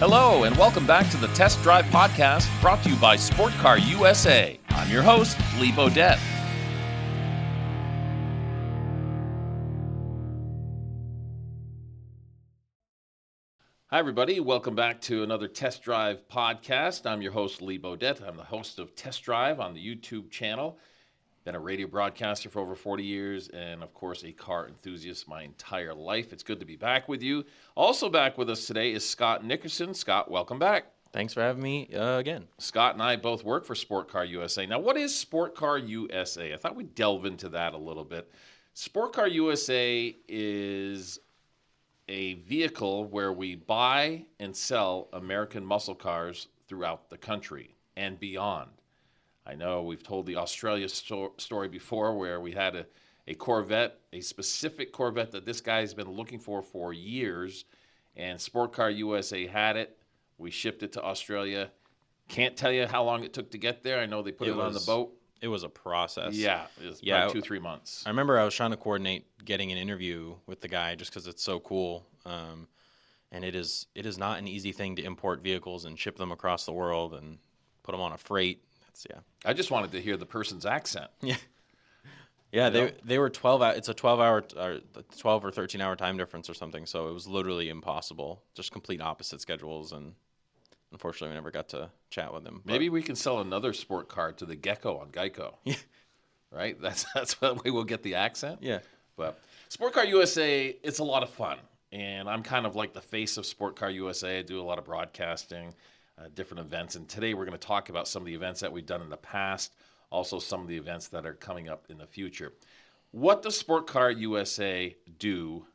Hello, and welcome back to the Test Drive Podcast brought to you by Sport Car USA. I'm your host, Lee Bodette. Hi, everybody. Welcome back to another Test Drive podcast. I'm your host, Lee Bodette. I'm the host of Test Drive on the YouTube channel. Been a radio broadcaster for over 40 years, and of course, a car enthusiast my entire life. It's good to be back with you. Also, back with us today is Scott Nickerson. Scott, welcome back. Thanks for having me uh, again. Scott and I both work for Sport Car USA. Now, what is Sport Car USA? I thought we'd delve into that a little bit. Sport Car USA is a vehicle where we buy and sell American muscle cars throughout the country and beyond. I know we've told the Australia sto- story before where we had a, a Corvette, a specific Corvette that this guy's been looking for for years, and Sport Car USA had it. We shipped it to Australia. Can't tell you how long it took to get there. I know they put it, It on the boat. It was a process. Yeah, it was Yeah, about two, three months. I remember I was trying to coordinate getting an interview with the guy just because it's so cool. Um, and it is it is not an easy thing to import vehicles and ship them across the world and put them on a freight. Yeah. I just wanted to hear the person's accent. Yeah. Yeah, they they were 12 hour, it's a 12 hour or 12 or 13 hour time difference or something, so it was literally impossible. Just complete opposite schedules and unfortunately we never got to chat with but- Maybe we can sell another sport car to the Gecko on Geico. Yeah. Right? That's that's what we will get the accent. Yeah. But Sport Car USA, it's a lot of fun. And I'm kind of like the face of Sport Car USA. I do a lot of broadcasting, uh, different events. And today we're going to talk about some of the events that we've done in the past, also some of the events that are coming up in the future. What does Sport Car USA do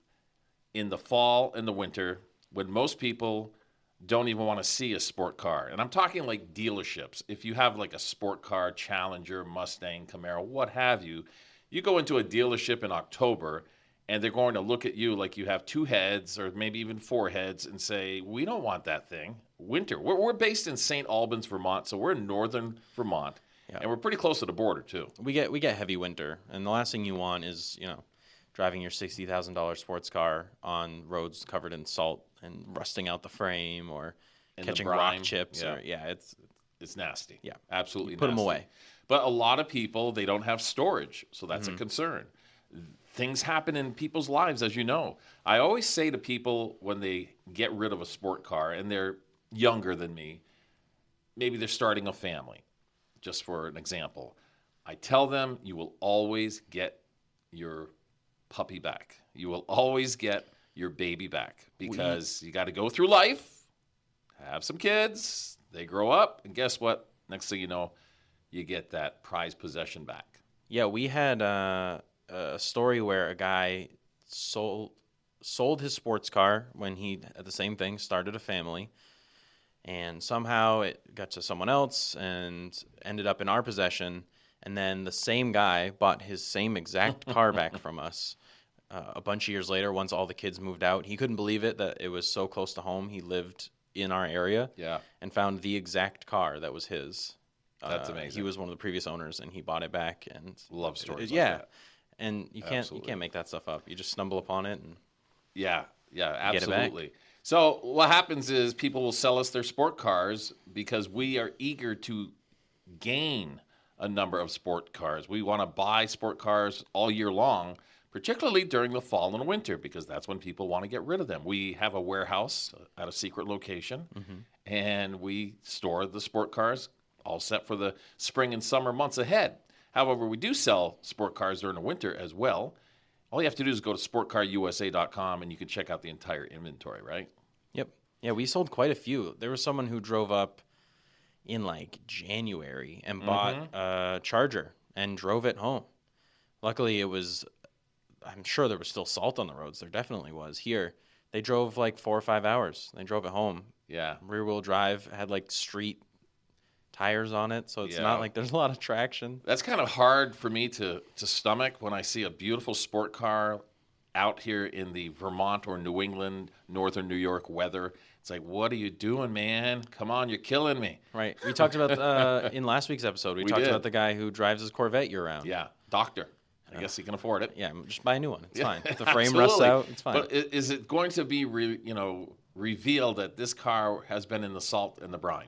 in the fall and the winter when most people don't even want to see a sport car. And I'm talking like dealerships. If you have like a sport car, Challenger, Mustang, Camaro, what have you, you go into a dealership in October and they're going to look at you like you have two heads or maybe even four heads and say, We don't want that thing. Winter. We're, we're based in St. Albans, Vermont, so we're in northern Vermont. Yeah. And we're pretty close to the border, too. we get we get heavy winter, and the last thing you want is you know driving your sixty thousand dollars sports car on roads covered in salt and rusting out the frame or the catching rock chips yeah. or yeah, it's It's nasty. Yeah. Absolutely Put nasty. away. But a lot of people, they don't have storage. So that's Mm-hmm. a concern. Things happen in people's lives, as you know. I always say to people when they get rid of a sport car and they're younger than me, maybe they're starting a family, just for an example. I tell them you will always get your puppy back. You will always get your baby back because you got to go through life, have some kids, they grow up, and guess what? Next thing you know, you get that prized possession back. yeah. We had uh, a story where a guy sold sold his sports car when he at the same thing started a family, and somehow it got to someone else and ended up in our possession. And then the same guy bought his same exact car back from us uh, a bunch of years later. Once all the kids moved out, he couldn't believe it that it was so close to home. He lived in our area Yeah. and found the exact car that was his. That's Uh, amazing. He was one of the previous owners, and he bought it back. And Love stories like yeah, that. and you can't Absolutely. you can't make that stuff up. You just stumble upon it, and Yeah, yeah, it absolutely. So what happens is people will sell us their sport cars because we are eager to gain a number of sport cars. We want to buy sport cars all year long, particularly during the fall and winter because that's when people want to get rid of them. We have a warehouse at a secret location mm-hmm. and we store the sport cars all set for the spring and summer months ahead. However, we do sell sport cars during the winter as well. All you have to do is go to sportcarusa.com and you can check out the entire inventory, right? yep, yeah, we sold quite a few. There was someone who drove up in like January and mm-hmm. bought a Charger and drove it home. Luckily, it was. I'm sure there was still salt on the roads. There definitely was. Here, they drove like four or five hours. They drove it home. Yeah. Rear wheel drive had like street tires on it, so it's Yeah. not like there's a lot of traction. That's kind of hard for me to, to stomach when I see a beautiful sport car out here in the Vermont or New England, northern New York weather. It's like, what are you doing, man? Come on, you're killing me. Right. We talked about uh, in last week's episode. We, We talked did. about the guy who drives his Corvette year round. Yeah, doctor. I guess he can afford it. Yeah, just buy a new one. It's Yeah, fine. If the frame rusts out, it's fine. But is it going to be, re, you know, reveal that this car has been in the salt and the brine.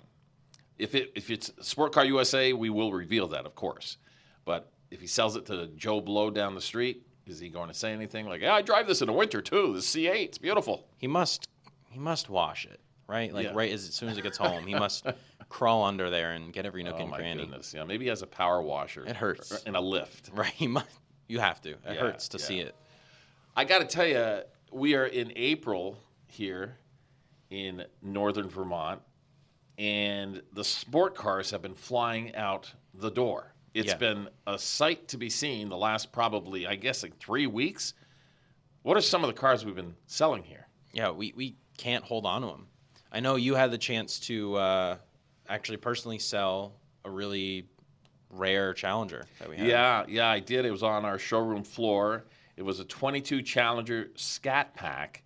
If it if it's Sport Car USA, we will reveal that, of course. But if he sells it to Joe Blow down the street, is he going to say anything like, "Yeah, I drive this in the winter too. The C8, it's beautiful." He must he must wash it, right? Like Yeah. right as, as soon as it gets home, he must crawl under there and get every nook Oh and cranny. goodness! Yeah, maybe he has a power washer. It hurts. and a lift. Right? He must. You have to. It Yeah, hurts to see it. I got to tell you, we are in April here in northern Vermont, and the sport cars have been flying out the door. It's Yeah. been a sight to be seen the last probably, I guess, like three weeks. What are some of the cars we've been selling here? Yeah, we, we can't hold on to them. I know you had the chance to uh, actually personally sell a really rare Challenger that we had. Yeah, yeah, I did. It was on our showroom floor. It was a 22 Challenger Scat Pack.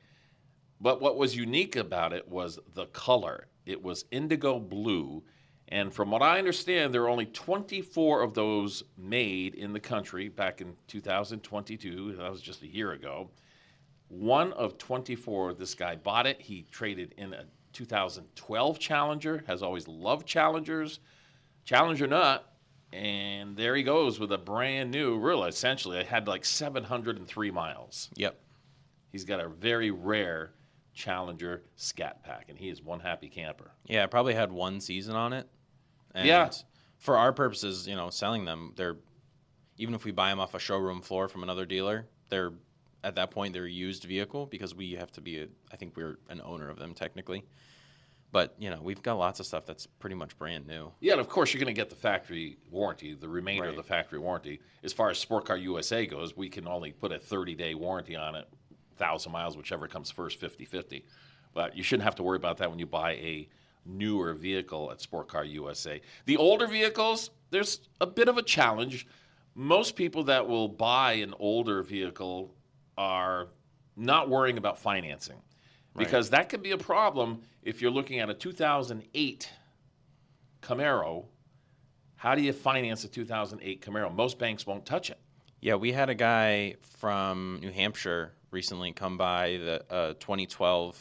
But what was unique about it was the color. It was indigo blue. And from what I understand, there are only 24 of those made in the country back in 2022. That was just a year ago. One of 24, this guy bought it. He traded in a 2012 Challenger, has always loved Challengers. Challenger nut, and there he goes with a brand new, really, essentially, it had like 703 miles. Yep. He's got a very rare Challenger Scat Pack, and he is one happy camper. Yeah, it probably had one season on it. And Yeah. For our purposes, you know, selling them, they're even if we buy them off a showroom floor from another dealer, they're at that point they're a used vehicle because we have to be. A, I think we're an owner of them technically. But you know, we've got lots of stuff that's pretty much brand new. Yeah, and of course, you're going to get the factory warranty, the remainder of the factory warranty. As far as Sport Car USA goes, we can only put a 30 day warranty on it, 1,000 miles, whichever comes first, 50 50. But you shouldn't have to worry about that when you buy a newer vehicle at Sport Car USA. The older vehicles, there's a bit of a challenge. Most people that will buy an older vehicle are not worrying about financing because that can be a problem if you're looking at a 2008 Camaro. How do you finance a 2008 Camaro? Most banks won't touch it. Yeah, we had a guy from New Hampshire recently come by the uh, 2012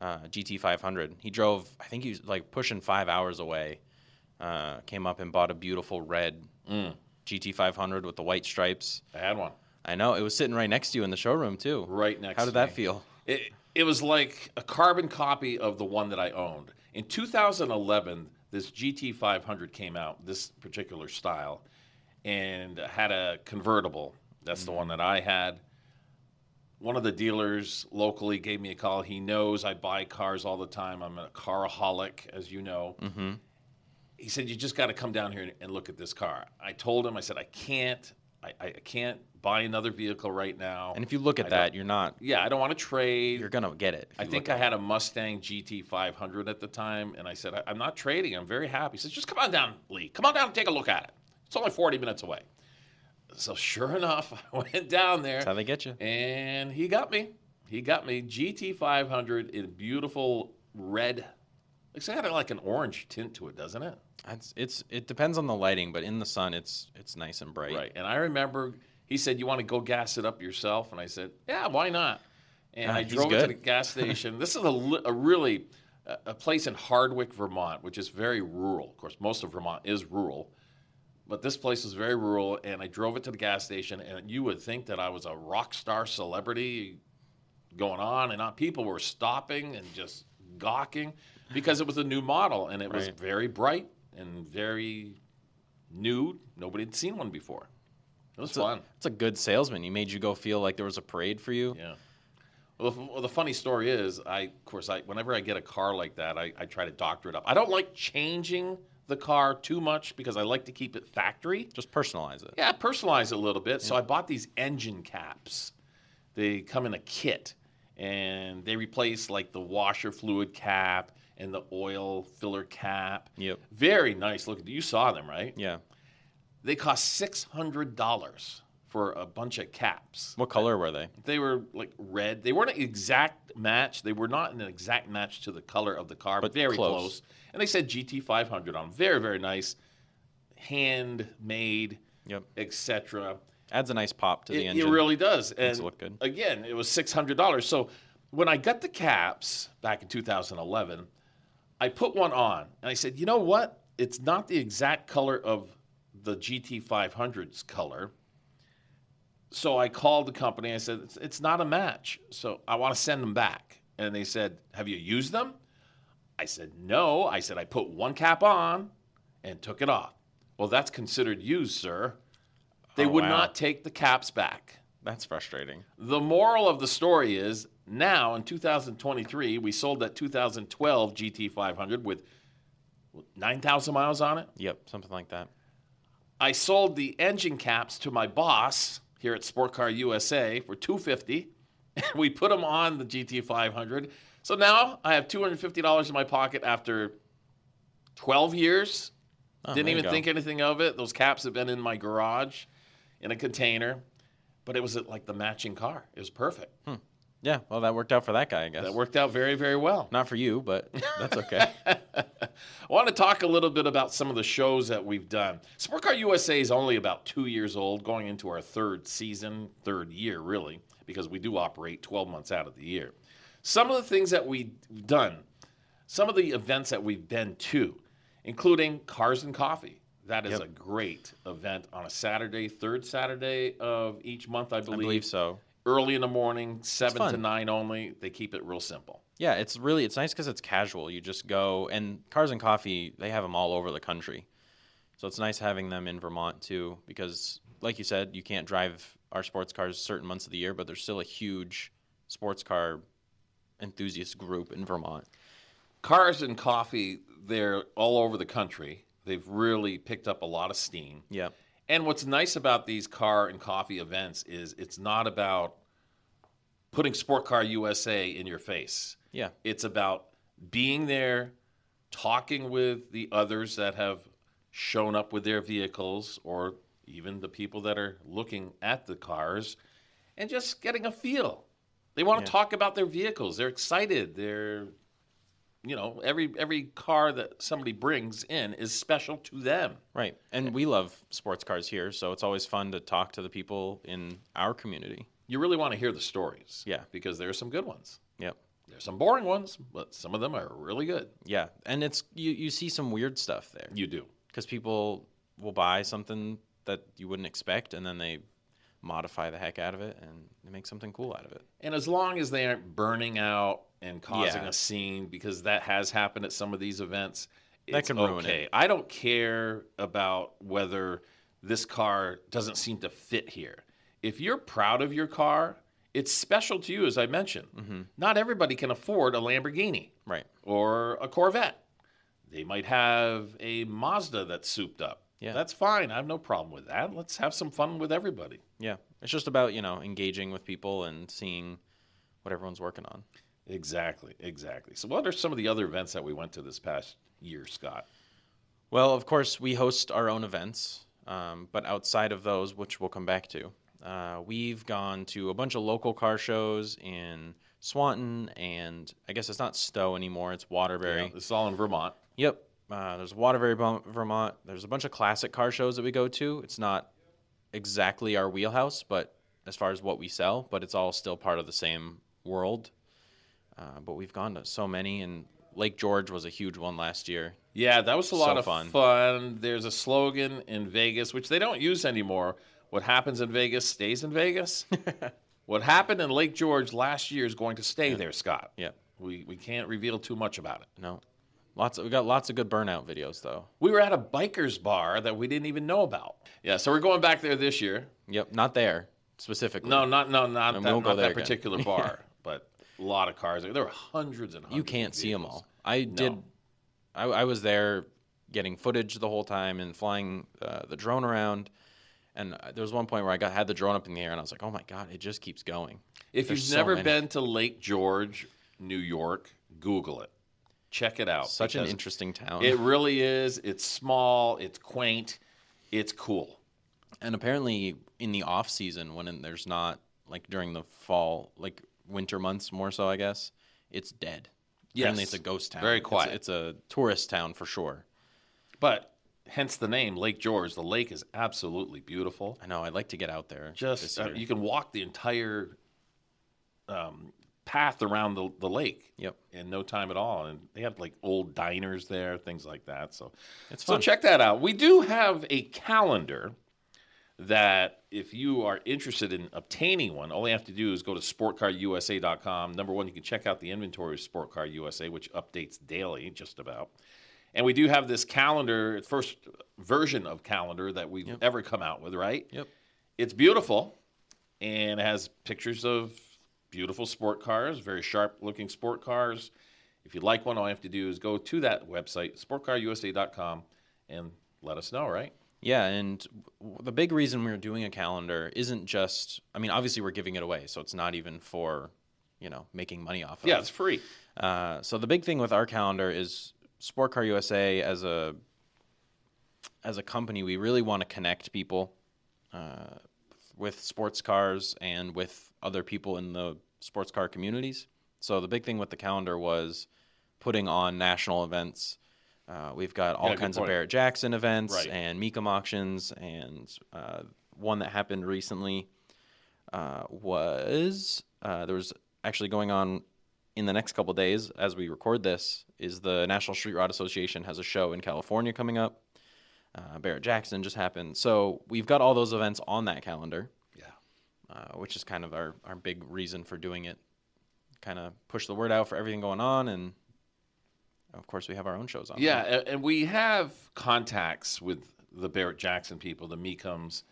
uh, GT500. He drove, I think he was like pushing five hours away. Uh, came up and bought a beautiful red GT500 with the white stripes. I had one I know it was sitting right next to you in the showroom too. right next. How did that me. feel? It, it was like a carbon copy of the one that I owned. In 2011, this GT500 came out, this particular style, and had a convertible. That's the one that I had. One of the dealers locally gave me a call. He knows I buy cars all the time. I'm a caraholic, as you know. Mm-hmm. He said, "You just got to come down here and look at this car." I told him, I said, "I can't. I, I can't buy another vehicle right now." And if you look at I that, you're not. yeah, I don't want to trade. You're gonna get it. I think I had a Mustang GT 500 at the time, and I said, I, I'm not trading. I'm very happy. He says, just come on down, Lee. Come on down and take a look at it. It's only 40 minutes away. So sure enough, I went down there, That's how they get you. and he got me. He got me GT 500 in beautiful red. It's got like an orange tint to it, doesn't it? It's, it's it depends on the lighting, but in the sun, it's it's nice and bright. Right. And I remember he said, "You want to go gas it up yourself?" And I said, "Yeah, why not?" And Ah, I drove it to the gas station. this is a, a really a place in Hardwick, Vermont, which is very rural. Of course, most of Vermont is rural, but this place is very rural. And I drove it to the gas station, and you would think that I was a rock star celebrity going on and on. People were stopping and just gawking because it was a new model and it was very bright and very new. Nobody had seen one before. It was It's fun. it's a good salesman. He made you go feel like there was a parade for you. Yeah. Well, the, well, the funny story is, I of course, I whenever I get a car like that, I, I try to doctor it up. I don't like changing the car too much because I like to keep it factory. Just personalize it. Yeah, personalize it a little bit. So I bought these engine caps. They come in a kit, and they replace like the washer fluid cap and the oil filler cap. Yep. Very nice looking. You saw them, right? Yeah. They cost six hundred dollars for a bunch of caps. What color were they? They were like red. They weren't an exact match. They were not an exact match to the color of the car, but But very close. close. And they said GT 500 on. 'em. Very very nice, handmade, Yep. etc. Adds a nice pop to the It, it really does. Makes And it look good. again, it was six hundred dollars. So when I got the caps back in 2011, I put one on and I said, you know what? It's not the exact color of the GT500's color. So I called the company. I said, it's, it's not a match. So I want to send them back. And they said, have you used them? I said, no. I said, I put one cap on and took it off. Well, that's considered used, sir. They Oh, would wow. not take the caps back. That's frustrating. The moral of the story is now in 2023, we sold that 2012 GT500 with 9,000 miles on it. Yep, something like that. I sold the engine caps to my boss here at Sport Car USA for 250. we put them on the GT500. So now I have $250 in my pocket after 12 years. Oh, Didn't even think anything of it. Those caps have been in my garage in a container, but it was like the matching car. It was perfect. Yeah, well, that worked out for that guy, I guess. That worked out very, very well. Not for you, but that's okay. I want to talk a little bit about some of the shows that we've done. Sport Car USA is only about two years old, going into our third season, third year, really, because we do operate 12 months out of the year. Some of the things that we've done, some of the events that we've been to, including Cars and Coffee. That is Yep. a great event on a Saturday, third Saturday of each month, I I believe. believe so. Early in the morning, 7 to 9 only. They keep it real simple. Yeah, it's really it's nice because it's casual. You just go and Cars and Coffee. They have them all over the country, so it's nice having them in Vermont too. Because, like you said, you can't drive our sports cars certain months of the year, but there's still a huge sports car enthusiast group in Vermont. Cars and Coffee, they're all over the country. They've really picked up a lot of steam. Yeah, And what's nice about these car and coffee events is it's not about putting Sport Car USA in your face. yeah, It's about being there, talking with the others that have shown up with their vehicles or even the people that are looking at the cars and just getting a feel. They want to talk about their vehicles. They're excited. They're you know, every every car that somebody brings in is special to them. right. And we love sports cars here, so it's always fun to talk to the people in our community. You really want to hear the stories. Yeah. Because there are some good ones. Yep. There's some boring ones, but some of them are really good. Yeah, and it's you you see some weird stuff there. You do. because people will buy something that you wouldn't expect and then they modify the heck out of it and they make something cool out of it. And as long as they aren't burning out and causing Yeah. a scene, because that has happened at some of these events, That it's can ruin okay. it. I don't care about whether this car doesn't seem to fit here. If you're proud of your car, it's special to you, as I mentioned. Mm-hmm. Not everybody can afford a Lamborghini Right. or a Corvette. They might have a Mazda that's souped up. Yeah. That's fine. I have no problem with that. Let's have some fun with everybody. Yeah. It's just about, you know, engaging with people and seeing what everyone's working on. Exactly, exactly. So, what are some of the other events that we went to this past year, Scott? Well, of course, we host our own events, um, but outside of those, which we'll come back to, uh, we've gone to a bunch of local car shows in Swanton, and I guess it's not Stowe anymore; it's Waterbury. Yeah, this is all in Vermont. Yep. Uh, there's Waterbury, Vermont. There's a bunch of classic car shows that we go to. It's not exactly our wheelhouse, but as far as what we sell, but it's all still part of the same world. Uh, but we've gone to so many, and Lake George was a huge one last year. Yeah, that was a lot So of fun. fun. There's a slogan in Vegas, which they don't use anymore. What happens in Vegas stays in Vegas. what happened in Lake George last year is going to stay there, Scott. Yeah. We, we can't reveal too much about it. No, lots. Of, we got lots of good burnout videos though. We were at a biker's bar that we didn't even know about. Yeah, so we're going back there this year. Yep. Not there specifically. No, not no, not And that, we'll not that particular bar, but a lot of cars. There were hundreds and hundreds. you can't see them all. I did. I, I was there getting footage the whole time and flying uh, the drone around. And uh, there was one point where I got had the drone up in the air, and I was like, "Oh my god, it just keeps going." If There's you've so never many. been to Lake George, New York, Google it. Check it out. Such an interesting town. It really is. It's small. It's quaint. It's cool. and apparently, in the off season, when there's not like during the fall, like winter months, more so, I guess, it's dead. Apparently, it's a ghost town. Very It's- quiet. It's, a tourist town for sure. But hence the name Lake George. The lake is absolutely beautiful. I know. I'd like to get out there. Just uh, you can walk the entire um, path around the, the lake Yep. in no time at all. And they have like old diners there, things like that. So, It's so check that out. We do have a calendar that if you are interested in obtaining one, all you have to do is go to sportcarusa.com. Number one, you can check out the inventory of Sport Car USA, which updates daily, just about. And we do have this calendar, first version of calendar that we've Yep. ever come out with, right? Yep. It's beautiful and it has pictures of beautiful sport cars, very sharp looking sport cars. If you'd like one, all you have to do is go to that website, sportcarusa.com, and let us know, right? Yeah, and the big reason we're doing a calendar isn't just. I mean, obviously we're giving it away, so it's not even for, you know, making money off of. It. Yeah, it's free. Uh, so the big thing with our calendar is Sport Car USA as a as a company, we really want to connect people uh, with sports cars and with other people in the sports car communities. So the big thing with the calendar was putting on national events. Uh, we've got all Yeah, kinds of. Barrett Jackson events Right. and Mecum auctions, and uh, one that happened recently uh, was uh, there was actually going on in the next couple days as we record this is the National Street Rod Association has a show in California coming up. Uh, Barrett Jackson just happened, so we've got all those events on that calendar, Yeah. uh, which is kind of our our big reason for doing it. Kind of push the word out for everything going on, and of course we have our own shows on. Yeah, and we have contacts with the Barrett Jackson people, the Mecums,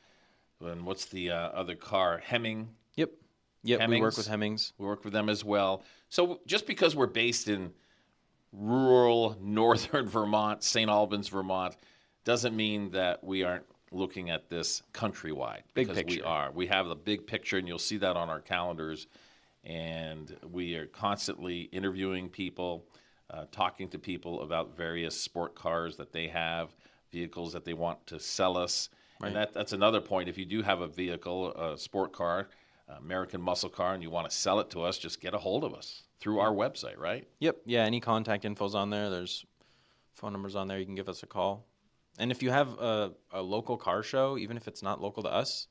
and what's the uh, other car? Hemming. Yep. Yep. We work with Hemmings. We work with them as well. So just because we're based in rural northern Vermont, St. Albans, Vermont, doesn't mean that we aren't looking at this countrywide. Big because we are. We have the big picture, and you'll see that on our calendars. And we are constantly interviewing people, uh, talking to people about various sport cars that they have, vehicles that they want to sell us. Right. And that, that's another point. If you do have a vehicle, a sport car, American muscle car, and you want to sell it to us, just get a hold of us through our website, right? Yep. Yeah. Any contact info's on there. There's phone numbers on there. You can give us a call. And if you have a, a local car show, even if it's not local to us,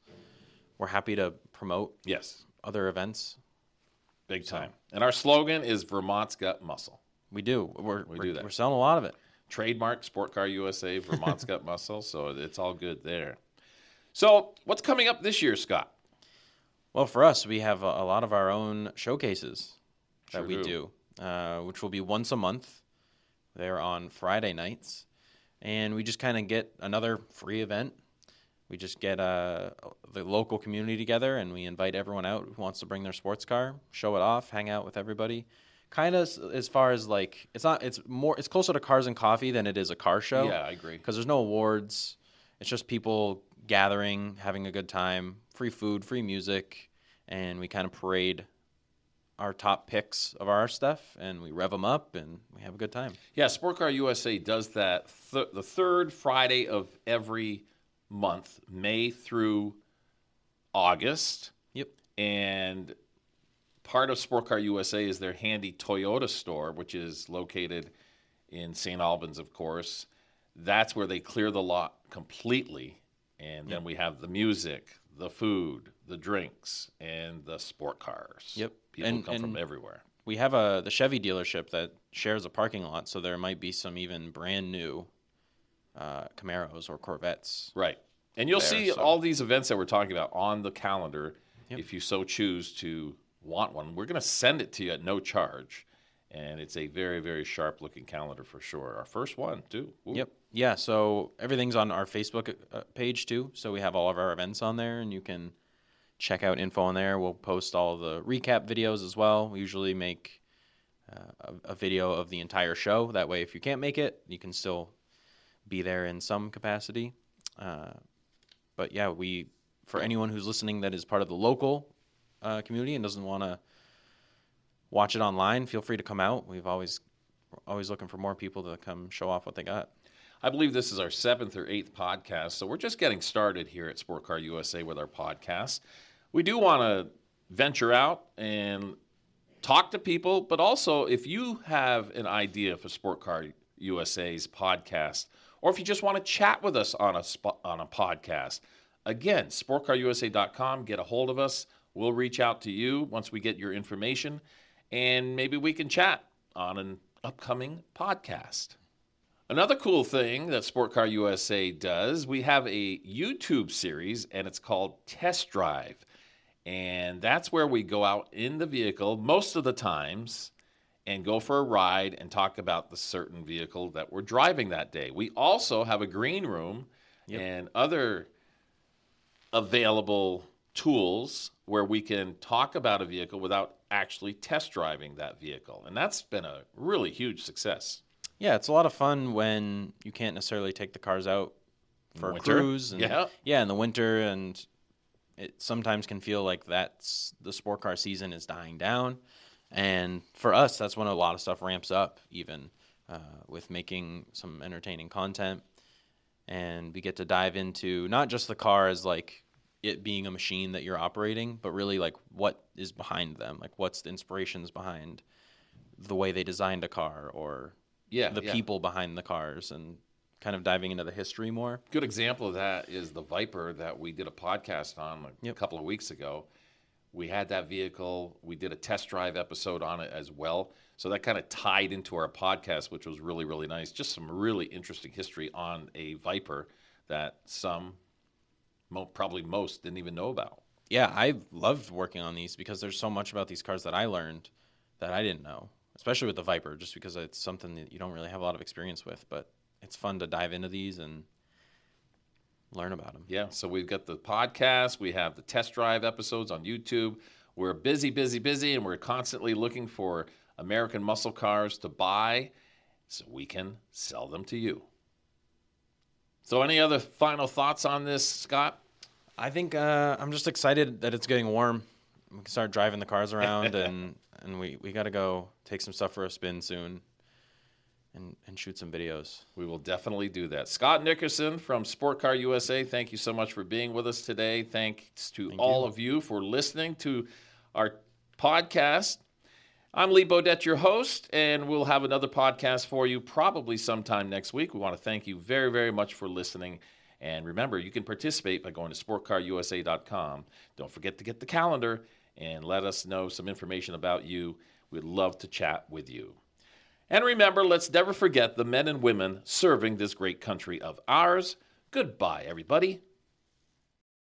we're happy to promote Yes, other events. big time. And our slogan is Vermont's got muscle. We do. We're, We we're, do that. We're selling a lot of it. Trademark Sport Car USA, Vermont's got muscle, so it's all good there. So, what's coming up this year, Scott? Well, for us, we have a, a lot of our own showcases that we do. do, uh, which will be once a month. They're on Friday nights, and we just kind of get another free event. We just get uh, the local community together, and we invite everyone out who wants to bring their sports car, show it off, hang out with everybody. Kind of as far as like it's not it's more it's closer to cars and coffee than it is a car show Yeah, I agree. because there's no awards. It's just people gathering, having a good time, free food, free music, and we kind of parade our top picks of our stuff and we rev them up and we have a good time. Yeah, Sport Car USA does that th- the third Friday of every month, May through August. Yep. And part of Sport Car USA is their Handy Toyota store, which is located in St. Albans, of course. That's where they clear the lot completely. And then we have the music, the food, the drinks, and the sport cars. Yep. People And- come from everywhere. We have a the Chevy dealership that shares a parking lot, so there might be some even brand new uh, Camaros or Corvettes. Right. And you'll there, see so- all these events that we're talking about on the calendar Yep. if you so choose to want one. We're going to send it to you at no charge. And it's a very, very sharp looking calendar for sure. Our first one, too. Ooh. Yep. Yeah. So everything's on our Facebook uh, page too. So we have all of our events on there, and you can check out info on there. We'll post all the recap videos as well. We usually make uh, a, a video of the entire show. That way, if you can't make it, you can still be there in some capacity. Uh, but yeah, we for anyone who's listening that is part of the local uh, community and doesn't want to watch it online, feel free to come out. We've always always looking for more people to come show off what they got. I believe this is our seventh or eighth podcast. So we're just getting started here at Sport Car USA with our podcast. We do want to venture out and talk to people, but also if you have an idea for Sport Car USA's podcast, or if you just want to chat with us on a on a podcast, again, sportcarusa.com, get a hold of us. We'll reach out to you once we get your information. and maybe we can chat on an upcoming podcast. Another cool thing that Sport Car USA does, we have a YouTube series and it's called Test Drive. And that's where we go out in the vehicle most of the times and go for a ride and talk about the certain vehicle that we're driving that day. We also have a green room Yep. and other available tools where we can talk about a vehicle without actually test driving that vehicle. And that's been a really huge success. Yeah, it's a lot of fun when you can't necessarily take the cars out for a cruise. And, Yeah. yeah, in the winter, and it sometimes can feel like that's the sport car season is dying down. And for us, that's when a lot of stuff ramps up, even uh, with making some entertaining content. And we get to dive into not just the car as like it being a machine that you're operating, but really like what is behind them, like what's the inspirations behind the way they designed a car or Yeah. the yeah. people behind the cars and kind of diving into the history more. Good example of that is the Viper that we did a podcast on a Yep. couple of weeks ago. We had that vehicle. We did a test drive episode on it as well. So that kind of tied into our podcast, which was really, really nice. Just some really interesting history on a Viper that some, mo- probably most, didn't even know about. Yeah, I loved working on these because there's so much about these cars that I learned that I didn't know, especially with the Viper, just because it's something that you don't really have a lot of experience with. But it's fun to dive into these and learn about them. Yeah, so we've got the podcast, we have the test drive episodes on YouTube. We're busy, busy, busy, and we're constantly looking for American muscle cars to buy so we can sell them to you. So, any other final thoughts on this, Scott? I think uh, I'm just excited that it's getting warm. We can start driving the cars around, and and we we got to go take some stuff for a spin soon, and and shoot some videos. We will definitely do that. Scott Nickerson from Sport Car USA, thank you so much for being with us today. Thanks to Thank all you. of you for listening to our podcast. I'm Lee Bodette, your host, and we'll have another podcast for you probably sometime next week. We want to thank you very, very much for listening. And remember, you can participate by going to sportcarusa.com. Don't forget to get the calendar and let us know some information about you. We'd love to chat with you. And remember, let's never forget the men and women serving this great country of ours. Goodbye, everybody.